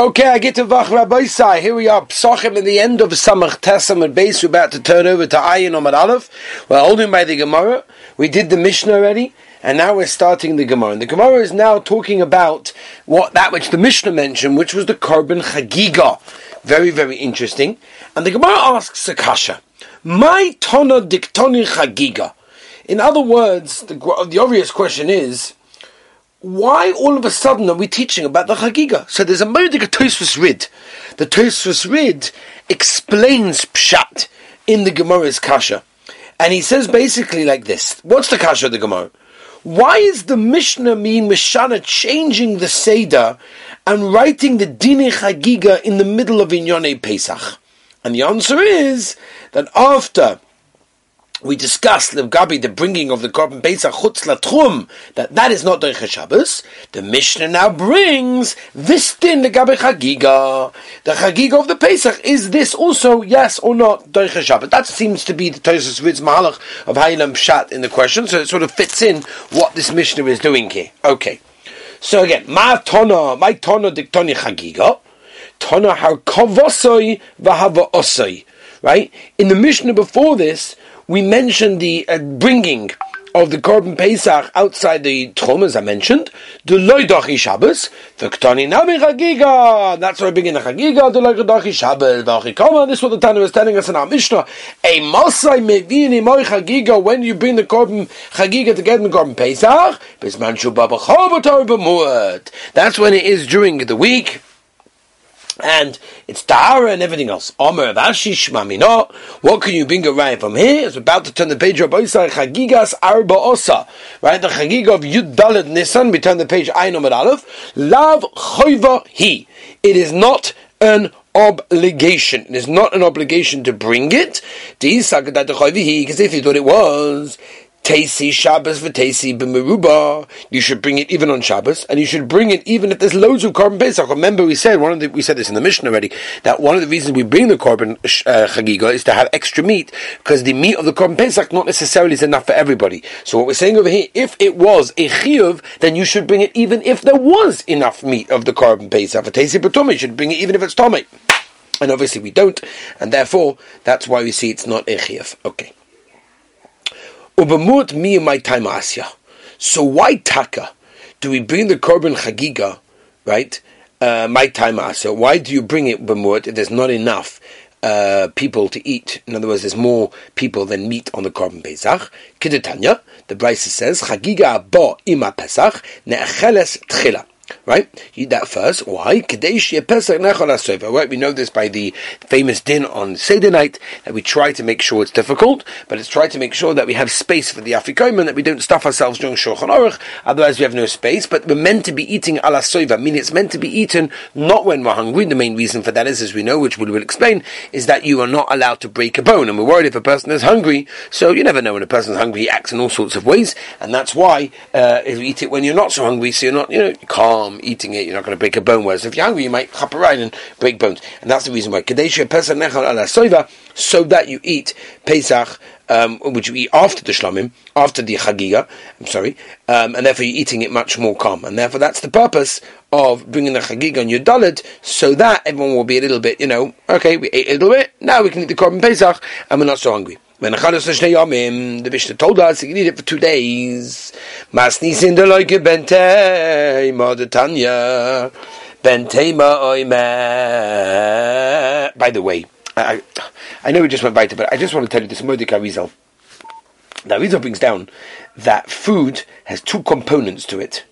Okay, I get to Vach Rabbi Sai. Here we are, Psachim in the end of Samach Tesam and base. We're about to turn over to Ayin Omar Aleph. We're holding by the Gemara. We did the Mishnah already, and now we're starting the Gemara. And the Gemara is now talking about what that which the Mishnah mentioned, which was the Korban Chagiga. Very, very interesting. And the Gemara asks Sakasha, My Tona Diktoni Chagiga. In other words, the, the obvious question is, why all of a sudden are we teaching about the Chagiga? So there's a Moedik Tosfos Rid. The Tosfos Rid explains Pshat in the Gemara's Kasha. And he says basically like this. What's the Kasha of the Gemara? Why is the Mishnah mean Mishana changing the Seder and writing the Dini Chagiga in the middle of Inyone Pesach? And the answer is that after we discussed the Gabi the bringing of the Korban Pesach Chutz Latchum, that that is not Derech Shabbos. The Mishnah now brings this din the Gabi Chagiga. The Chagiga of the Pesach is this also yes or not Derech Shabbos? That seems to be the Tosfos Rid Mahalach of Ha'ilam Shat in the question, so it sort of fits in what this Mishnah is doing here. Okay, so again, Ma Tona, my Tona Diktoni Chagiga, Tona Har Kovosoi Vahava Osoi. Right in the Mishnah before this we mentioned the uh, bringing of the Korban Pesach outside the Tchum, as I mentioned, the Loidachi Shabbos, the Ktani Navi Chagiga, that's why we begin the Chagiga, the Loidachi Shabbos, the Achikama, this is what the Tana was telling us in our Mishnah, a Masai Mevini Moi Chagiga, when you bring the Korban Chagiga to get the Korban Pesach, Bisman Shubaba Chobatar B'muad, that's when it is during the week, and it's Tahara and everything else. Omer Avashi Shmamino. What can you bring a right from here? It's about to turn the page of Boisai Chagigas Arba Osa. Right? The Chagiga of Yud Dalet Nisan. We turn the page Ein Omer Aleph. Lav Choiva He. It is not an obligation. It is not an obligation to bring it. Because if you thought it was, Tasi Shabbos v'Tasi b'meruba. You should bring it even on Shabbos, and you should bring it even if there's loads of korban pesach. Remember, we said one of the, we said this in the mission already that one of the reasons we bring the korban uh, chagiga is to have extra meat because the meat of the korban pesach not necessarily is enough for everybody. So what we're saying over here, if it was a chiyuv, then you should bring it even if there was enough meat of the korban pesach. V'Tasi b'tumah, you should bring it even if it's tomei. And obviously we don't, and therefore that's why we see it's not a chiyuv. Okay. Ubamut mi my time asya. So why taka do we bring the korban chagiga, right? Uh, my time asya. Why do you bring it b'mut if there's not enough uh, people to eat? In other words, there's more people than meat on the korban pesach. Kidetanya, the Brisa says chagiga bo ima pesach ne'acheles tchila. Right? Eat that first. Why? Right? We know this by the famous din on Seder night that we try to make sure it's difficult, but it's try to make sure that we have space for the Afikoim and that we don't stuff ourselves during Shulchan Aruch, otherwise we have no space, but we're meant to be eating ala soiva, meaning it's meant to be eaten not when we're hungry. The main reason for that is, as we know, which we will explain, is that you are not allowed to break a bone, and we're worried if a person is hungry, so you never know when a person's hungry, he acts in all sorts of ways, and that's why uh, you eat it when you're not so hungry, so you're not, you know, calm, eating it, you're not going to break a bone. Whereas if you're hungry, you might hop around and break bones. And that's the reason why. Kadesha Pesach Nechal ala Soiva, so that you eat Pesach, um, which you eat after the Shlomim, after the Chagiga, I'm sorry, um, and therefore you're eating it much more calm. And therefore that's the purpose of bringing the Chagiga on your Dalit, so that everyone will be a little bit, you know, okay, we ate a little bit, now we can eat the Korban Pesach, and we're not so hungry. When the Mishnah told us you can eat it for two days. Masnis in the like bente Tanya bentema oime. By the way, I, I know we just went right, but I just want to tell you this Mordecai Rizal. Now Rizal brings down that food has two components to it.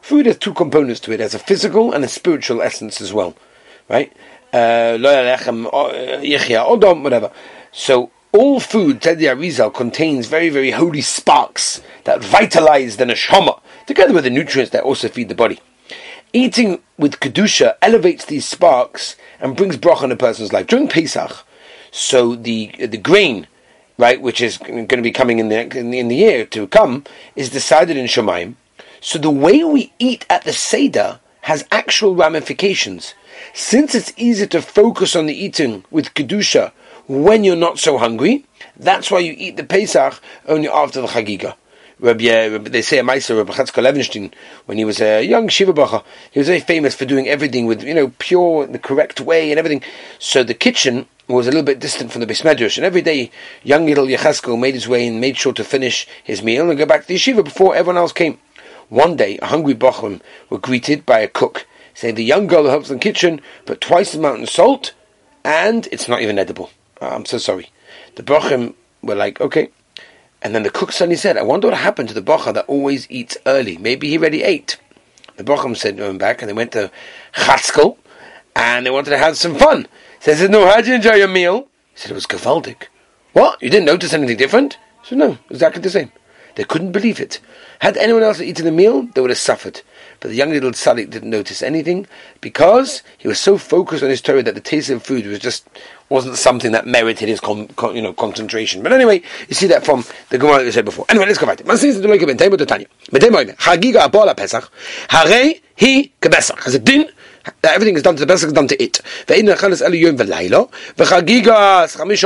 Food has two components to it. It has a physical and a spiritual essence as well, right? Uh, whatever. So all food, Teddy Arizal, contains very, very holy sparks that vitalize the neshama, together with the nutrients that also feed the body. Eating with kedusha elevates these sparks and brings bracha in a person's life during Pesach. So the the grain, right, which is going to be coming in the in the, in the year to come, is decided in Shemaim. So the way we eat at the seder has actual ramifications. Since it's easy to focus on the eating with kedusha when you're not so hungry. That's why you eat the Pesach only after the Chagiga. Uh, Rabbi, they say a Meister, Rabbi Chatzkel Levenstein, when he was a young Shiva Bacha, he was very famous for doing everything with, you know, pure, the correct way and everything. So the kitchen was a little bit distant from the Bismedrash, and every day young little Yecheskel made his way and made sure to finish his meal and go back to the yeshiva before everyone else came. One day, a hungry Bachrim were greeted by a cook, saying the young girl who helps in the kitchen put twice the amount of salt, and it's not even edible. I'm so sorry. The Bachrim were like, okay. And then the cook suddenly said, I wonder what happened to the Bacha that always eats early. Maybe he already ate. The Bachrim said, going back, and they went to Chatzkel, and they wanted to have some fun. So they said, no, how did you enjoy your meal? He said, it was gewaldic. What? You didn't notice anything different? Said, no, exactly the same. They couldn't believe it. Had anyone else eaten the meal, they would have suffered. But the young little tzaddik didn't notice anything because he was so focused on his Torah that the taste of food was just wasn't something that merited his con, con, you know concentration. But anyway, you see that from the Gemara that we said before. Anyway, let's go back. Chagiga abola Pesach, hare he kebesach. Has it din? Everything is done to the Pesach is done to it.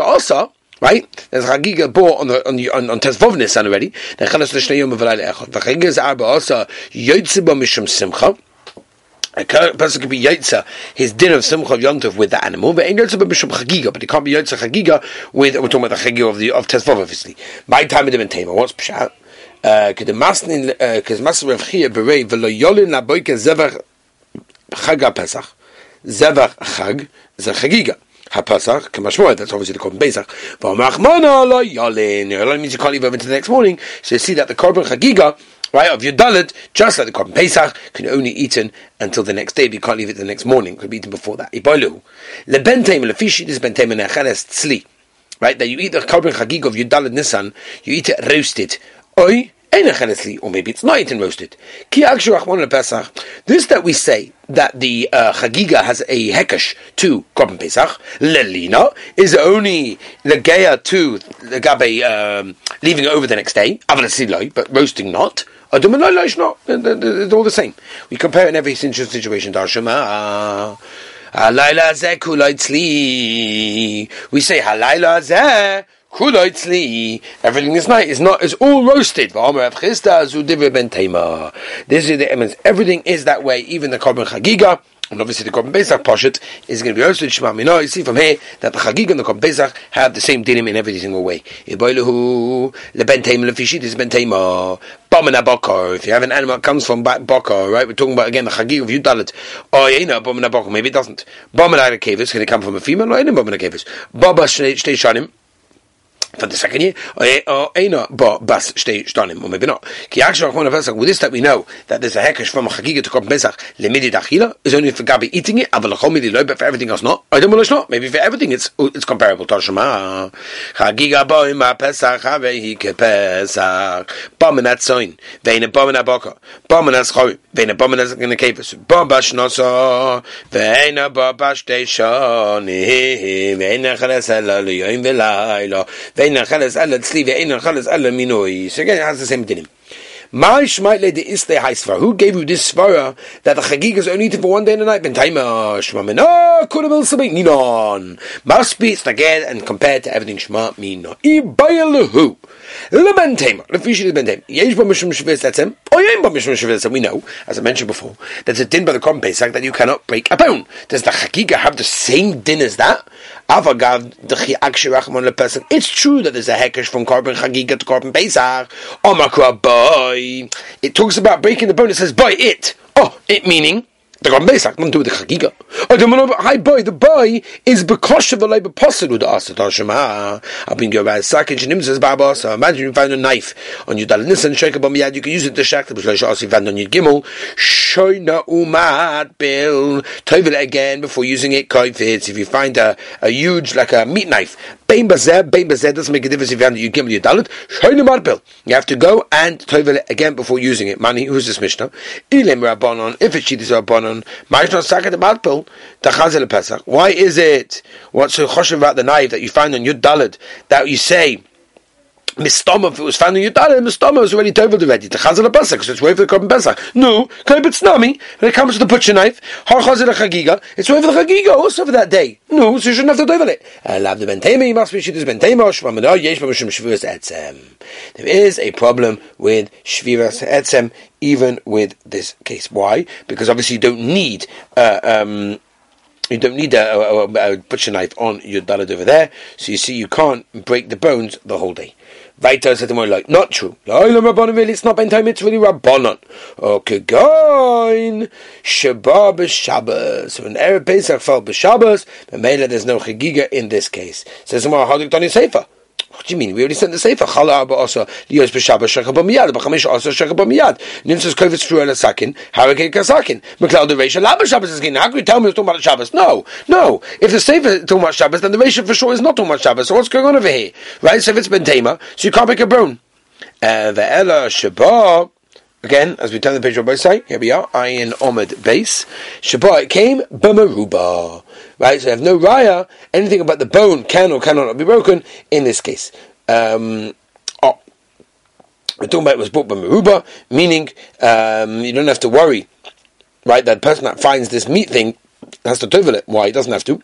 Also. Right? There's Chagiga bought on the on the on, on Tesvov Nisan already. Then Chalas L'Shnei Yom V'Layla Echad. V'Chagiga is Arba also Yotze Bo Mishum Simcha. A person can be Yotze his din of Simcha Yontov with the animal, but ain't Yotze Bo Mishum Chagiga. But he can't be Yotze Chagiga with we're talking about the Chagiga of the of Tesvov obviously. My time of the Tema. What's Pshat? Because uh, Master Rav Chia Berei V'Lo Yolin Laboike Zevach Chag Pesach Zevach Chag a Chagiga. HaPasach, Kamashmoy, that's obviously the Korban Pesach. Yolin means you can't leave over until the next morning. So you see that the Korban Chagiga, right, of your Dalit, just like the Korban Pesach, can only be eaten until the next day, but you can't leave it the next morning. It could be eaten before that. Iboilu. Lebentem, lefishi, this bentem, and tzli. Right, that you eat the Korban Chagiga of your Dalit Nisan, you eat it roasted. Oi, or maybe it's not eaten roasted. This that we say that the uh, Chagiga has a hekesh to Korban Pesach, lelina, is only the legeya to legabe um, leaving it over the next day, but roasting not. It's not. It's all the same. We compare in every situation. We say halayla zeh Everything is night is not is all roasted. This is the eminence. Everything is that way. Even the korban chagiga. And obviously the Korban Pesach Poshet is going to be roasted Shema Minah. You see from here that the Chagig and the Korban Pesach have the same dinim in every single way. Iboiluhu lebenteim lefishit is ben teima. Bomina bokor. If you have an animal that comes from bokor, right? We're talking about again the Chagig of Yudalit. Oh, yeah, no, bomina bokor. Maybe it doesn't. Bomina kevis can it come from a female? No, ain't bomina kevis. Baba shnei shanim for the second year, bas shtanim, or maybe not. Ki actually Rachman Pesach, with this that we know that there's a hekesh from a chagiga to Korban Pesach lemidi dachila is only for Gabi eating it, aval lachomidi loy, but for everything else not. I don't know not. Maybe for everything it's it's comparable. Tashma chagiga boim a Pesach havehi ke Pesach bomin at soin vein a bomin a boka bomin at schoy vein a bomin at in the kefis bom bash noso vein a bom bash te shoni vein a chales ela liyoim velaylo vein a chales ela tzli vein a chales ela minoi. So again, it has the same dinim. Who gave you this svara that the chagig is only for one day and a night? Must be again and compared to everything shma mina. Ibayalahu. Leben tema. Lefishi is ben tema. Yesh ba mishum that's him. Oh, yesh ba mishum shvis. And we know, as I mentioned before, there's a din by the Korban Pesach that you cannot break a bone. Does the chagiga have the same din as that? Avagav the person. It's true that there's a hekesh from Korban Chagiga to Korban Pesach. Omakra boy. It talks about breaking the bone. It says boy it. Oh, it meaning the Korban Pesach, nothing to do with the Chagiga. Oh, the mono, hi boy, the boy is because of the labor possible the Asat Hashema. I've been going by Sakich and says Baba. So imagine you find a knife on your Dal Nisan Sheka Bamiyad, you can use it to shak the Bishlosh Asi found on your Gimel. Shoina Umat Bill. Toivel again before using it. Koifits. If you find a, a huge, like a meat knife, Bein bazeh, bein bazeh doesn't make a difference if you have you give your dalit. Shoyne marbil. You have to go and toivel it again before using it. Mani, who's this mishnah? Ilim rabbanon. If it's shidis rabbanon, ma'ishnon sakat marbil. Tachazel pesach. Why is it? What's so choshev about the knife that you find on your dalit that you say? Mistoma, if it was found in Yudala, Mistoma was already told already. The Chazal Pesach, so it's way for the Korban Pesach. No, Kalibit Snami, when it comes to the butcher knife, Har Chazal Chagiga, it's way for the Chagiga also for that day. No, so you shouldn't have to tovel it. Lav the Bentema, you must be Shittis Bentema, Shvamada, Yesh Bamashim Shviras Etzem. There is a problem with Shviras Etzem, even with this case. Why? Because obviously you don't need, uh, um, you don't need a, a, a, butcher knife on your dalad over there, so you see you can't break the bones the whole day. Weiter said to more like, not true. It's not ben time, it's really rabbanon. Okay, goin, Shabbat b'Shabbos. So when Erev Pesach fell b'Shabbos, but there's no chagiga in this case. Says how do you say what do you mean? We already sent the sefer. Chala arba asa liyos b'shabba shecha b'miyad. B'chamish asa shecha b'miyad. Nimtzas kovetz tru el sakin. Harake kasakin. M'klal the reisha laba Shabbos is How can you tell me it's talking about Shabbos? No, no. If the sefer is talking about Shabbos, then the reisha for sure is not talking about Shabbos. So what's going on over here? Right? So if it's ben tema, so you can't make a brown. Uh, the ella shabbat. Again, as we turn the page on both sides, here we are, Ayin Omid base. Shabbat came b'meruba. Right, so I have no raya. Anything about the bone can or cannot be broken in this case. Um, oh, we're talking about it was brought by meruba, meaning um, you don't have to worry, right? That person that finds this meat thing has to tovel it. Why? He doesn't have to.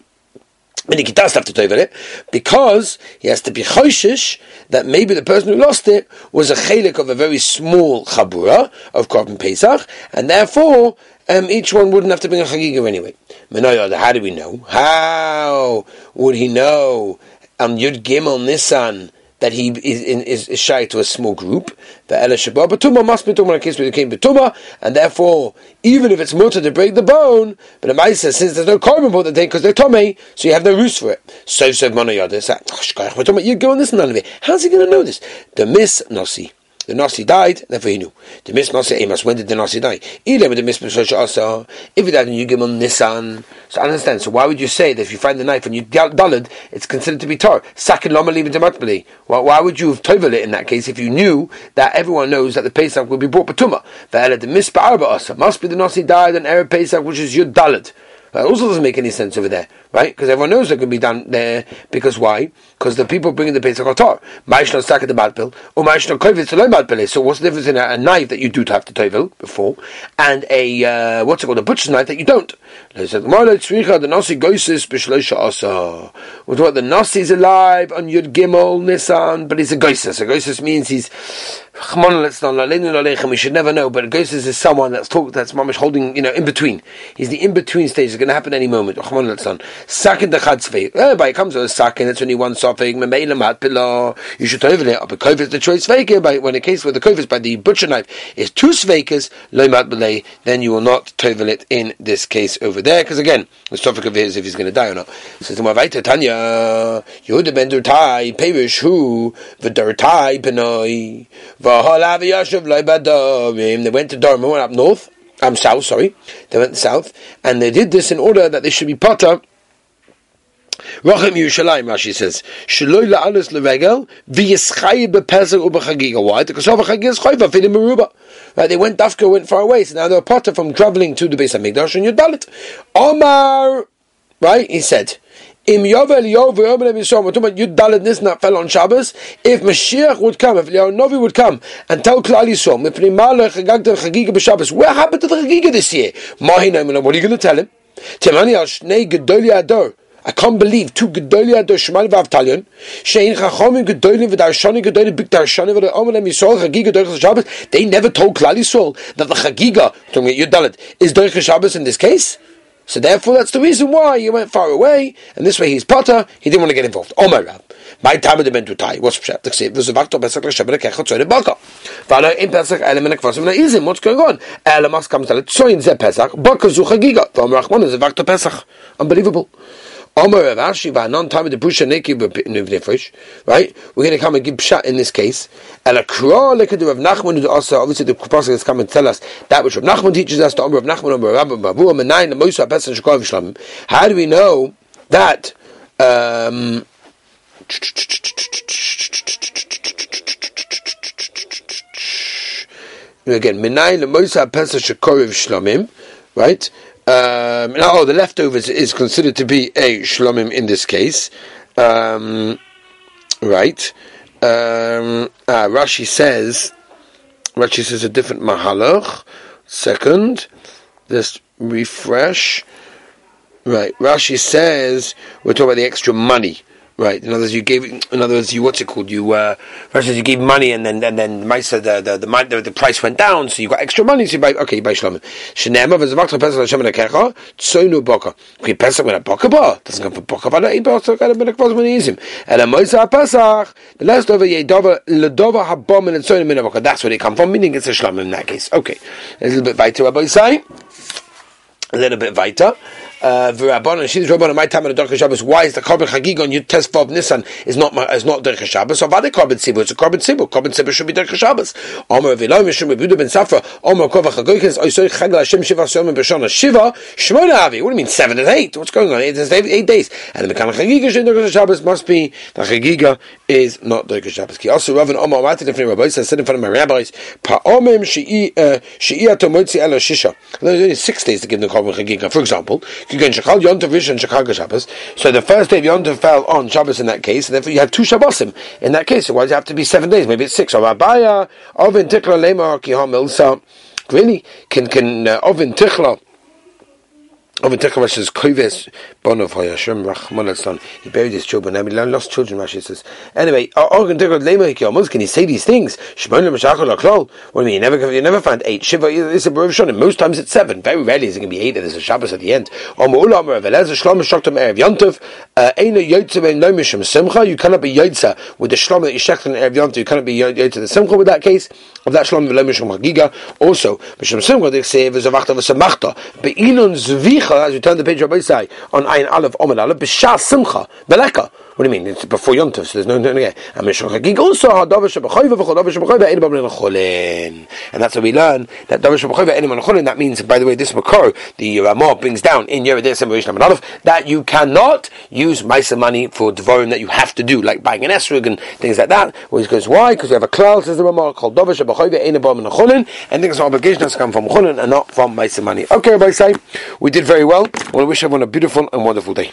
Meaning he does have to tovel it because he has to be choishish that maybe the person who lost it was a chelik of a very small chabura of Korban Pesach, and therefore um, each one wouldn't have to bring a chagiga anyway. How do we know? How would he know on Yud Gimel Nissan that he is, is, is shy to a small group. The Shabbat Batuma must be about a case where it came Batuma, and therefore, even if it's mutter to break the bone, but the Maisa since there's no carbon bone the thing because they're Tomei, so you have no roots for it. So, so, Monoyada, oh, we're talking about you go on this and none of it. How's he going to know this? The Miss Nossi. The Nasi died, therefore he knew. The Miss Nasi Amos, when did the Nasi die? Ilem the Miss also. If he died in Yugimon Nissan. So understand, so why would you say that if you find the knife and you dulled, it's considered to be tar? Sakin Lama leave it Why would you have tovel it in that case if you knew that everyone knows that the Pesach will be brought Batuma? The Miss must be the Nasi died on Erev Pesach, which is Yud Dalit. That also doesn't make any sense over there, right? Because everyone knows it can be done there. Because why? Because the people bringing the Pesach are tar. Ma'ishno sack the batpil, or ma'ishno kovitz the So what's the difference in a, a, knife that you do have to tovel before, and a uh, what's it called, a butcher's knife that you don't? The nasi goisis b'shloisha asa. What the nasi is alive on Yud Gimel Nisan, but he's a goisis. A goisis means he's we should never know, but a goisis is someone that's talk, that's mamish holding, you know, in between. He's the in between stage. It's going to happen any moment. Sakin the chatzvei. Everybody comes with a sakin. It's only one sofig. You should over it. But kovis the choice faker. But when a case where the kovis by the butcher knife is two sveikas, then you will not tovel it in this case over there. Because again, the topic of his if he's going to die or not. Says the Tanya Yehuda ben Durtai Perish who v'Durtai benoi. They went to Darom, went up north, I'm um, south, sorry. They went south, and they did this in order that they should be potter. Yerushalayim, Rashi says, leregel, v'yischai bepezah u'bechagiga. Why? Because of chagiga is meruba. Right, they went, Dafka went far away, so now they're potter from traveling to the base of Mikdash and Yudbalit. Omar, right, he said, Im Yovel Yov Yovel Yisrael, we're talking about Nisna fell on Shabbos. If Mashiach would come, if Eliyahu Novi would come and tell Klal Yisrael, Mipnei Malach Chagagta Chagiga b'Shabbos, where happened to the Chagiga this year? Mahi Neiman, what are you going to tell him? Timani al Shnei Gedoli Ador. I can't believe two Gedoli Ador Shemaya V'Avtalion, Shein Chachomim Gedolim V'Darshani Gedolim Big Darshani V'Omelem Yisrael Chagiga Dorich Shabbos. They never told Klal Yisrael that the Chagiga, talking about Yud Dalet, is Dorich Shabbos in this case? So therefore, that's the reason why he went far away, and this way he's potter. He didn't want to get involved. Oh my Rab, my time of the men to tie. What's pshat? The ksiv was about to pesach l'shabbat kechot tzoyin baka. V'alo in pesach element kvasim na'izim. What's going on? Elamas comes to tzoyin ze pesach baka zu chagiga. V'am rachman is a vakto pesach. Unbelievable. Right? We're going to come and give pshat in this case. And of Nachman also obviously the Prophet has come and tell us that which Rav Nachman teaches us, Omer of Nachman. How do we know that? Um, again, Minayin the Mosa Shekov Shlamim, right? Um, now, oh, the leftovers is considered to be a shlomim in this case, um, right? Um, ah, Rashi says, Rashi says a different mahalach. Second, just refresh. Right, Rashi says we're talking about the extra money. Right. In other words, you gave. In other words, you what's it called? You uh, first you gave money, and then and then the the the the, the price went down, so you got extra money. So you buy. Okay, you buy shlamim. Shenema v'zavakta pesach l'shem nekecha tzoinu boka. Okay, pesach with a boka ba doesn't come from boka ba. Pesach got a bit of kvaz when he him. And a moisa pesach the last over yedova ledova habom and tzoinu min. That's where they come from. Meaning it's a shlamim in that case. Okay, a little bit weiter. Rabbi say a little bit weiter. Uh, V'rabbanon shiddush rabbanon my time on the Derech Shabbos. Why is the korban chagig on Yud Tesvav Nissan is not is not Derech Shabbos? Of other korban tzibur, it's a korban tzibur. Korban tzibur should be Derech Shabbos. Omer v'loim yishum rebudu ben Safra. Omer kova chagoyches oisoy chagel Hashem shiva siyom b'shona shiva shmona avi. What do you mean seven and eight? What's going on? eight days. And the mekam chagiga shin Derech Shabbos must be the chagiga is not Derech Shabbos. Ki also Rav and Omer Amati different rabbis said in front of my rabbis pa'omim she'i uh, she'i atomotzi shisha. There's only six days to give the korban chagiga. For example, can shachal yontav and Chicago Shabbos. So the first day of Yom Tov fell on Shabbos in that case, and therefore you have two Shabbosim in that case. So why does it have to be seven days? Maybe it's six. So Rabaya, Ovin Tichla Lema Kihomil. So really, can can uh, Ovin Tichla over Tekha says, Koives Bonov Hayashem Rachman He buried his children. I mean, lost children, Rashi says. Anyway, Organ Tekha Lema Hikiyomuz, can he say these things? Shimon Meshachol Aklol. What do you mean? You never, you never find eight. Shiva is a Baruch Shonim. Most times it's seven. Very rarely is it going to be eight and there's a Shabbos at the end. Om Ulam Rav Elazar Shlom Shoktam Erev Yontov. Uh, Eina Yotze No Mishim Simcha. You cannot be Yotze with the Shlom that you shechted in Erev Yontov. You cannot be Yotze the Simcha with that case. Of that Shlom Velo Hagiga. Also, Mishim Simcha, they say, V'zavachta V'samachta. Be'ilun Zvicha, as we turn the page Rabbi say on Ayin Aleph Omer Aleph b'Shas Simcha Beleka. What do you mean? It's before Yontif, so there's no no no. And Mishra Chagig also Hadavar Shebachayva v'Chadavar Shebachayva Ein B'Bnei Cholin. And that's what we learn that Davar Shebachayva Ein B'Bnei Cholin. That means, by the way, this Makar, the Ramah brings down in Yeridei Semerish Aleph that you cannot use Maisa money for Devorim that you have to do, like buying an Esrog and things like that. Because why? Because we have a cloud, says the Ramah, called Davar Shebachayva Ein B'Bnei Cholin, and things are obligations to come from Cholin and not from Maisa money. Okay, Rabbi say we did very well. I wish everyone a beautiful and wonderful day.